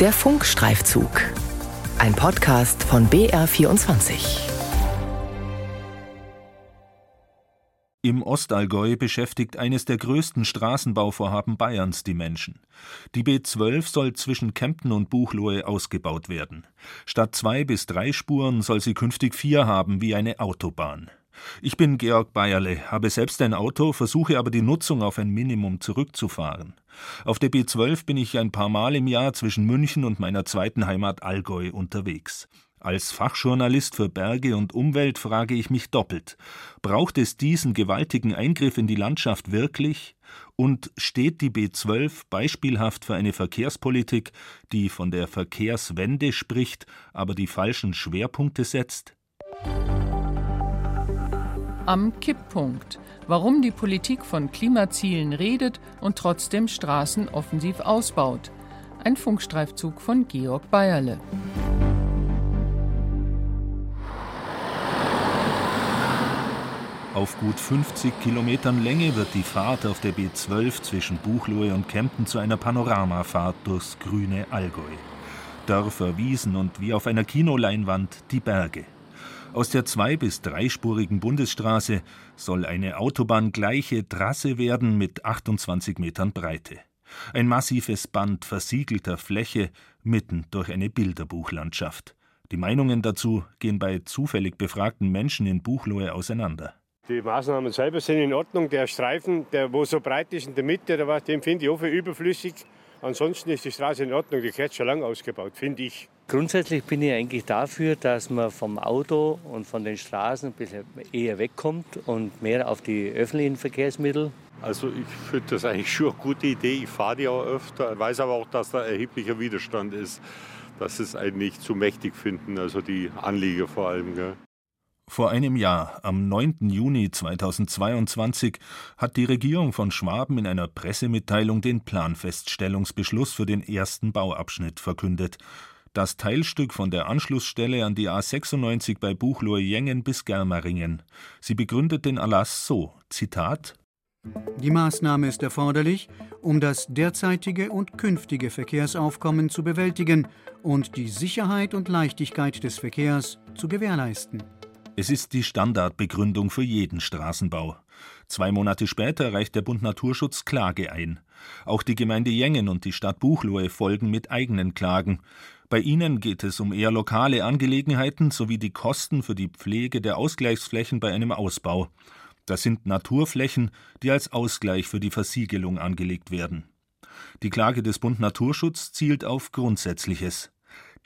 Der Funkstreifzug. Ein Podcast von BR24. Im Ostallgäu beschäftigt eines der größten Straßenbauvorhaben Bayerns die Menschen. Die B12 soll zwischen Kempten und Buchloe ausgebaut werden. Statt zwei bis drei Spuren soll sie künftig vier haben, wie eine Autobahn. Ich bin Georg Bayerle, habe selbst ein Auto, versuche aber die Nutzung auf ein Minimum zurückzufahren. Auf der B12 bin ich ein paar Mal im Jahr zwischen München und meiner zweiten Heimat Allgäu unterwegs. Als Fachjournalist für Berge und Umwelt frage ich mich doppelt. Braucht es diesen gewaltigen Eingriff in die Landschaft wirklich? Und steht die B12 beispielhaft für eine Verkehrspolitik, die von der Verkehrswende spricht, aber die falschen Schwerpunkte setzt? Am Kipppunkt, warum die Politik von Klimazielen redet und trotzdem Straßen offensiv ausbaut. Ein Funkstreifzug von Georg Bayerle. Auf gut 50 Kilometern Länge wird die Fahrt auf der B12 zwischen Buchloe und Kempten zu einer Panoramafahrt durchs grüne Allgäu. Dörfer, Wiesen und wie auf einer Kinoleinwand die Berge. Aus der zwei- bis dreispurigen Bundesstraße soll eine autobahngleiche Trasse werden mit 28 Metern Breite. Ein massives Band versiegelter Fläche mitten durch eine Bilderbuchlandschaft. Die Meinungen dazu gehen bei zufällig befragten Menschen in Buchloe auseinander. Die Maßnahmen selber sind in Ordnung. Der Streifen, der wo so breit ist in der Mitte, den finde ich auch für überflüssig. Ansonsten ist die Straße in Ordnung. Die gehört schon lange ausgebaut, finde ich. Grundsätzlich bin ich eigentlich dafür, dass man vom Auto und von den Straßen ein bisschen eher wegkommt und mehr auf die öffentlichen Verkehrsmittel. Also ich finde das eigentlich schon eine gute Idee. Ich fahre die auch öfter, weiß aber auch, dass da erheblicher Widerstand ist. dass es eigentlich zu mächtig finden, also die Anlieger vor allem. Gell. Vor einem Jahr, am 9. Juni 2022, hat die Regierung von Schwaben in einer Pressemitteilung den Planfeststellungsbeschluss für den ersten Bauabschnitt verkündet das Teilstück von der Anschlussstelle an die A 96 bei Buchloe-Jengen bis Germeringen. Sie begründet den Erlass so: Zitat die Maßnahme ist erforderlich, um das derzeitige und künftige Verkehrsaufkommen zu bewältigen und die Sicherheit und Leichtigkeit des Verkehrs zu gewährleisten. Es ist die Standardbegründung für jeden Straßenbau. Zwei Monate später reicht der Bund Naturschutz Klage ein. Auch die Gemeinde Jengen und die Stadt Buchloe folgen mit eigenen Klagen. Bei ihnen geht es um eher lokale Angelegenheiten sowie die Kosten für die Pflege der Ausgleichsflächen bei einem Ausbau. Das sind Naturflächen, die als Ausgleich für die Versiegelung angelegt werden. Die Klage des Bund Naturschutz zielt auf Grundsätzliches.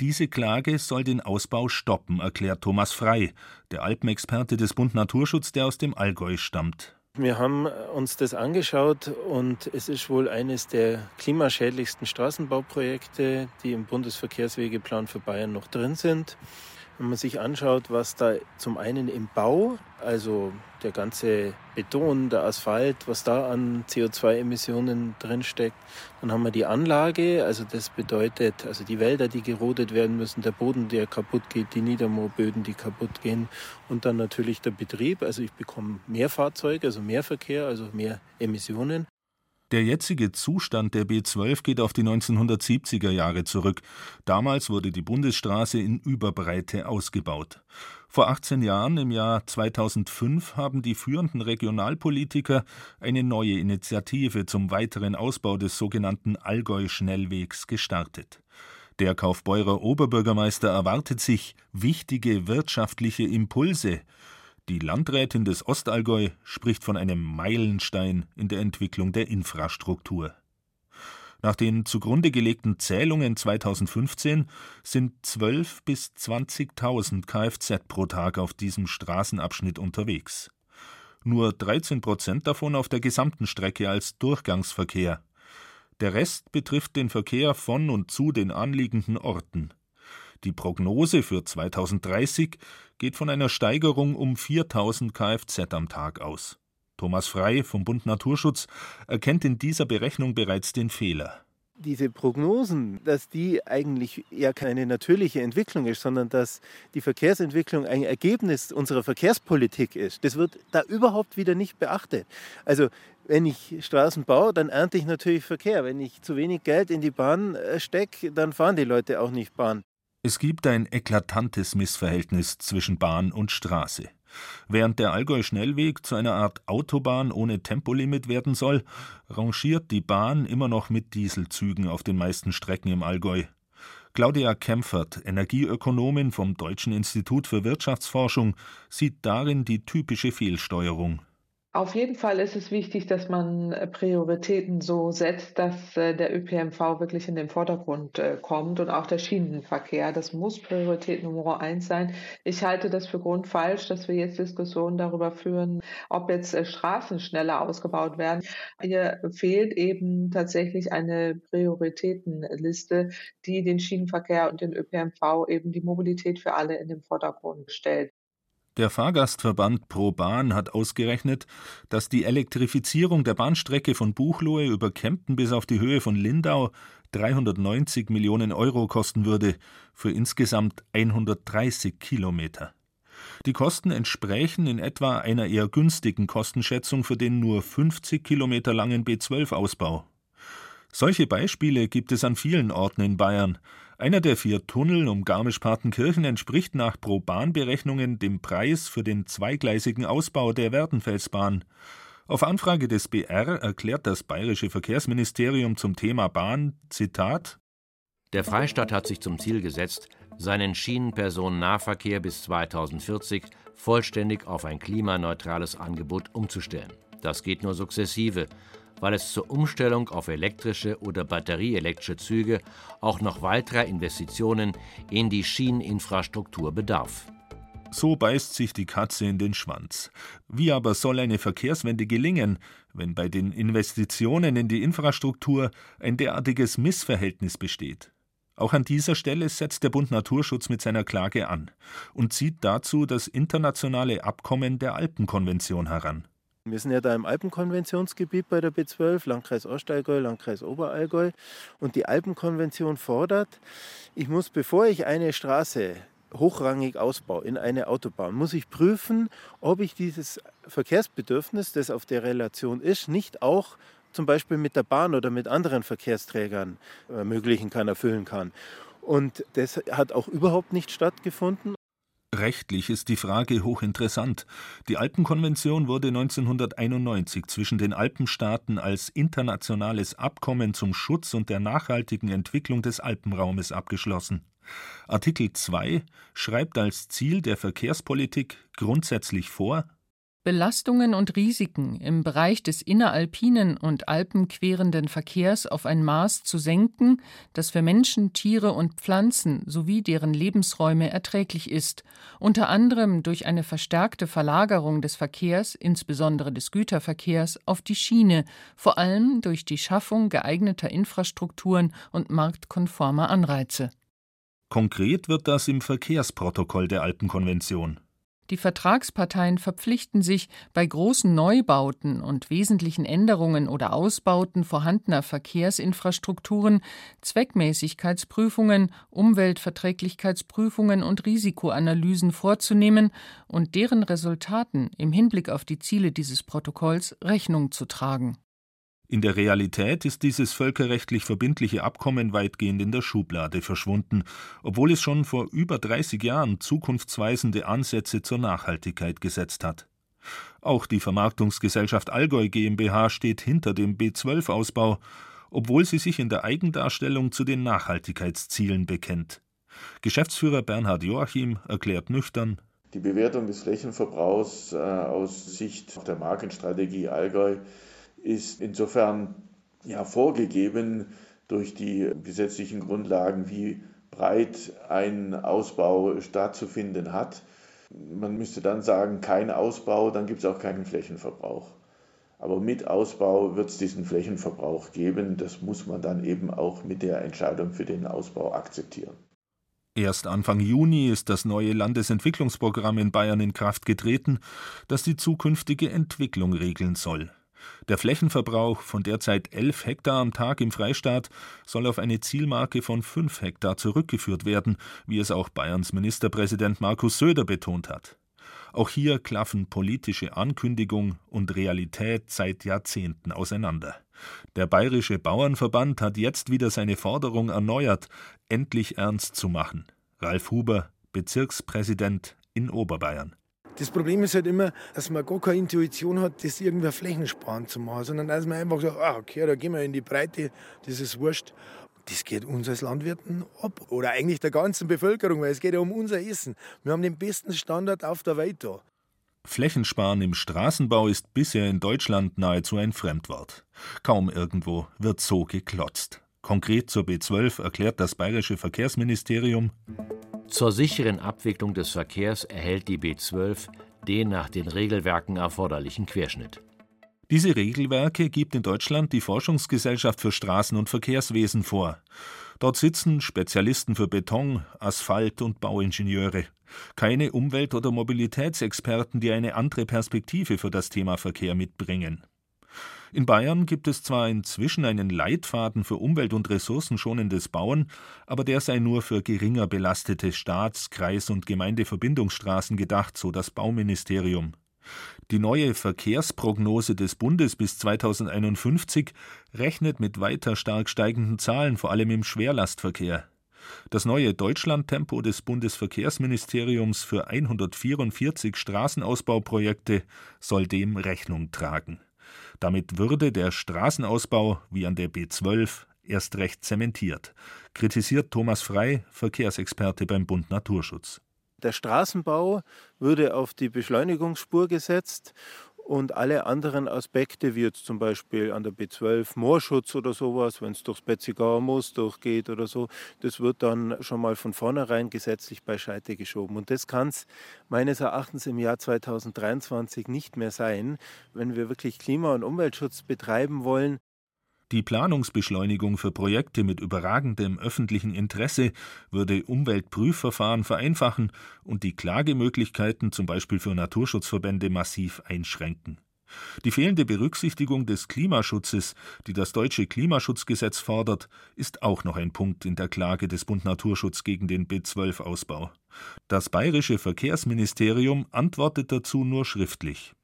Diese Klage soll den Ausbau stoppen, erklärt Thomas Frei, der Alpenexperte des Bund Naturschutz, der aus dem Allgäu stammt. Wir haben uns das angeschaut und es ist wohl eines der klimaschädlichsten Straßenbauprojekte, die im Bundesverkehrswegeplan für Bayern noch drin sind. Wenn man sich anschaut, was da zum einen im Bau, also der ganze Beton, der Asphalt, was da an CO2-Emissionen drinsteckt, dann haben wir die Anlage, also das bedeutet, also die Wälder, die gerodet werden müssen, der Boden, der kaputt geht, die Niedermoorböden, die kaputt gehen und dann natürlich der Betrieb, also ich bekomme mehr Fahrzeuge, also mehr Verkehr, also mehr Emissionen. Der jetzige Zustand der B12 geht auf die 1970er Jahre zurück. Damals wurde die Bundesstraße in Überbreite ausgebaut. Vor 18 Jahren, im Jahr 2005, haben die führenden Regionalpolitiker eine neue Initiative zum weiteren Ausbau des sogenannten Allgäu-Schnellwegs gestartet. Der Kaufbeurer Oberbürgermeister erwartet sich wichtige wirtschaftliche Impulse die Landrätin des Ostallgäu spricht von einem Meilenstein in der Entwicklung der Infrastruktur. Nach den zugrunde gelegten Zählungen 2015 sind 12.000 bis 20.000 Kfz pro Tag auf diesem Straßenabschnitt unterwegs. Nur 13 Prozent davon auf der gesamten Strecke als Durchgangsverkehr. Der Rest betrifft den Verkehr von und zu den anliegenden Orten. Die Prognose für 2030 geht von einer Steigerung um 4000 Kfz am Tag aus. Thomas Frei vom Bund Naturschutz erkennt in dieser Berechnung bereits den Fehler. diese Prognosen, dass die eigentlich ja keine natürliche Entwicklung ist, sondern dass die Verkehrsentwicklung ein Ergebnis unserer Verkehrspolitik ist, das wird da überhaupt wieder nicht beachtet. Also wenn ich Straßen baue, dann ernte ich natürlich Verkehr. Wenn ich zu wenig Geld in die Bahn äh, stecke, dann fahren die Leute auch nicht Bahn. Es gibt ein eklatantes Missverhältnis zwischen Bahn und Straße. Während der Allgäu-Schnellweg zu einer Art Autobahn ohne Tempolimit werden soll, rangiert die Bahn immer noch mit Dieselzügen auf den meisten Strecken im Allgäu. Claudia Kempfert, Energieökonomin vom Deutschen Institut für Wirtschaftsforschung, sieht darin die typische Fehlsteuerung. Auf jeden Fall ist es wichtig, dass man äh, Prioritäten so setzt, dass äh, der ÖPNV wirklich in den Vordergrund äh, kommt und auch der Schienenverkehr. Das muss Priorität Nummer eins sein. Ich halte das für grundfalsch, dass wir jetzt Diskussionen darüber führen, ob jetzt Straßen schneller ausgebaut werden. Hier fehlt eben tatsächlich eine Prioritätenliste, die den Schienenverkehr und den ÖPNV eben die Mobilität für alle in den Vordergrund stellt. Der Fahrgastverband Pro Bahn hat ausgerechnet, dass die Elektrifizierung der Bahnstrecke von Buchloe über Kempten bis auf die Höhe von Lindau 390 Millionen Euro kosten würde, für insgesamt 130 Kilometer. Die Kosten entsprechen in etwa einer eher günstigen Kostenschätzung für den nur 50 Kilometer langen B12-Ausbau. Solche Beispiele gibt es an vielen Orten in Bayern, einer der vier Tunnel um Garmisch-Partenkirchen entspricht nach Pro-Bahn-Berechnungen dem Preis für den zweigleisigen Ausbau der Werdenfelsbahn. Auf Anfrage des BR erklärt das bayerische Verkehrsministerium zum Thema Bahn, Zitat, Der Freistaat hat sich zum Ziel gesetzt, seinen Schienenpersonennahverkehr bis 2040 vollständig auf ein klimaneutrales Angebot umzustellen. Das geht nur sukzessive weil es zur Umstellung auf elektrische oder batterieelektrische Züge auch noch weiterer Investitionen in die Schieneninfrastruktur bedarf. So beißt sich die Katze in den Schwanz. Wie aber soll eine Verkehrswende gelingen, wenn bei den Investitionen in die Infrastruktur ein derartiges Missverhältnis besteht? Auch an dieser Stelle setzt der Bund Naturschutz mit seiner Klage an und zieht dazu das internationale Abkommen der Alpenkonvention heran. Wir sind ja da im Alpenkonventionsgebiet bei der B12, Landkreis Ostallgäu, Landkreis Oberallgäu. Und die Alpenkonvention fordert, ich muss, bevor ich eine Straße hochrangig ausbaue in eine Autobahn, muss ich prüfen, ob ich dieses Verkehrsbedürfnis, das auf der Relation ist, nicht auch zum Beispiel mit der Bahn oder mit anderen Verkehrsträgern ermöglichen kann, erfüllen kann. Und das hat auch überhaupt nicht stattgefunden. Rechtlich ist die Frage hochinteressant. Die Alpenkonvention wurde 1991 zwischen den Alpenstaaten als internationales Abkommen zum Schutz und der nachhaltigen Entwicklung des Alpenraumes abgeschlossen. Artikel 2 schreibt als Ziel der Verkehrspolitik grundsätzlich vor, Belastungen und Risiken im Bereich des inneralpinen und alpenquerenden Verkehrs auf ein Maß zu senken, das für Menschen, Tiere und Pflanzen sowie deren Lebensräume erträglich ist, unter anderem durch eine verstärkte Verlagerung des Verkehrs, insbesondere des Güterverkehrs, auf die Schiene, vor allem durch die Schaffung geeigneter Infrastrukturen und marktkonformer Anreize. Konkret wird das im Verkehrsprotokoll der Alpenkonvention. Die Vertragsparteien verpflichten sich, bei großen Neubauten und wesentlichen Änderungen oder Ausbauten vorhandener Verkehrsinfrastrukturen Zweckmäßigkeitsprüfungen, Umweltverträglichkeitsprüfungen und Risikoanalysen vorzunehmen und deren Resultaten im Hinblick auf die Ziele dieses Protokolls Rechnung zu tragen in der Realität ist dieses völkerrechtlich verbindliche Abkommen weitgehend in der Schublade verschwunden, obwohl es schon vor über 30 Jahren zukunftsweisende Ansätze zur Nachhaltigkeit gesetzt hat. Auch die Vermarktungsgesellschaft Allgäu GmbH steht hinter dem B12-Ausbau, obwohl sie sich in der Eigendarstellung zu den Nachhaltigkeitszielen bekennt. Geschäftsführer Bernhard Joachim erklärt nüchtern, die Bewertung des Flächenverbrauchs äh, aus Sicht der Markenstrategie Allgäu ist insofern ja, vorgegeben durch die gesetzlichen Grundlagen, wie breit ein Ausbau stattzufinden hat. Man müsste dann sagen, kein Ausbau, dann gibt es auch keinen Flächenverbrauch. Aber mit Ausbau wird es diesen Flächenverbrauch geben. Das muss man dann eben auch mit der Entscheidung für den Ausbau akzeptieren. Erst Anfang Juni ist das neue Landesentwicklungsprogramm in Bayern in Kraft getreten, das die zukünftige Entwicklung regeln soll. Der Flächenverbrauch von derzeit 11 Hektar am Tag im Freistaat soll auf eine Zielmarke von 5 Hektar zurückgeführt werden, wie es auch Bayerns Ministerpräsident Markus Söder betont hat. Auch hier klaffen politische Ankündigung und Realität seit Jahrzehnten auseinander. Der Bayerische Bauernverband hat jetzt wieder seine Forderung erneuert, endlich ernst zu machen. Ralf Huber, Bezirkspräsident in Oberbayern. Das Problem ist halt immer, dass man gar keine Intuition hat, das irgendwie flächensparend zu machen, sondern dass man einfach sagt, ah, okay, da gehen wir in die Breite, das ist wurscht. Das geht uns als Landwirten ab. Oder eigentlich der ganzen Bevölkerung, weil es geht ja um unser Essen. Wir haben den besten Standard auf der Welt da. Flächensparen im Straßenbau ist bisher in Deutschland nahezu ein Fremdwort. Kaum irgendwo wird so geklotzt. Konkret zur B12 erklärt das bayerische Verkehrsministerium Zur sicheren Abwicklung des Verkehrs erhält die B12 den nach den Regelwerken erforderlichen Querschnitt. Diese Regelwerke gibt in Deutschland die Forschungsgesellschaft für Straßen- und Verkehrswesen vor. Dort sitzen Spezialisten für Beton, Asphalt und Bauingenieure. Keine Umwelt- oder Mobilitätsexperten, die eine andere Perspektive für das Thema Verkehr mitbringen. In Bayern gibt es zwar inzwischen einen Leitfaden für umwelt- und ressourcenschonendes Bauen, aber der sei nur für geringer belastete Staats-, Kreis- und Gemeindeverbindungsstraßen gedacht, so das Bauministerium. Die neue Verkehrsprognose des Bundes bis 2051 rechnet mit weiter stark steigenden Zahlen, vor allem im Schwerlastverkehr. Das neue Deutschlandtempo des Bundesverkehrsministeriums für 144 Straßenausbauprojekte soll dem Rechnung tragen. Damit würde der Straßenausbau wie an der B12 erst recht zementiert, kritisiert Thomas Frei, Verkehrsexperte beim Bund Naturschutz. Der Straßenbau würde auf die Beschleunigungsspur gesetzt und alle anderen Aspekte, wie jetzt zum Beispiel an der B12 Moorschutz oder sowas, wenn es durchs Betzigauer Moos durchgeht oder so, das wird dann schon mal von vornherein gesetzlich beiseite geschoben. Und das kann es meines Erachtens im Jahr 2023 nicht mehr sein, wenn wir wirklich Klima- und Umweltschutz betreiben wollen. Die Planungsbeschleunigung für Projekte mit überragendem öffentlichen Interesse würde Umweltprüfverfahren vereinfachen und die Klagemöglichkeiten zum Beispiel für Naturschutzverbände massiv einschränken. Die fehlende Berücksichtigung des Klimaschutzes, die das deutsche Klimaschutzgesetz fordert, ist auch noch ein Punkt in der Klage des Bund Naturschutz gegen den B12-Ausbau. Das bayerische Verkehrsministerium antwortet dazu nur schriftlich.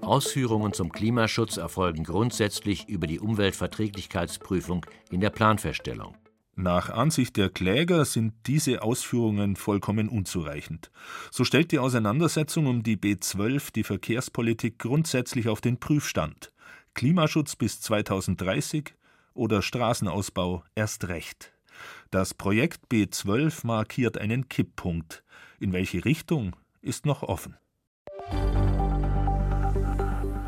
Ausführungen zum Klimaschutz erfolgen grundsätzlich über die Umweltverträglichkeitsprüfung in der Planfeststellung. Nach Ansicht der Kläger sind diese Ausführungen vollkommen unzureichend. So stellt die Auseinandersetzung um die B12 die Verkehrspolitik grundsätzlich auf den Prüfstand. Klimaschutz bis 2030 oder Straßenausbau erst recht. Das Projekt B12 markiert einen Kipppunkt. In welche Richtung ist noch offen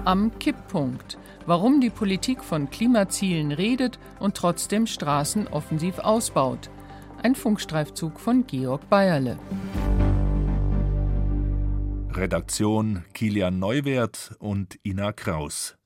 am Kipppunkt, warum die Politik von Klimazielen redet und trotzdem Straßen offensiv ausbaut. Ein Funkstreifzug von Georg Bayerle. Redaktion Kilian Neuwert und Ina Kraus.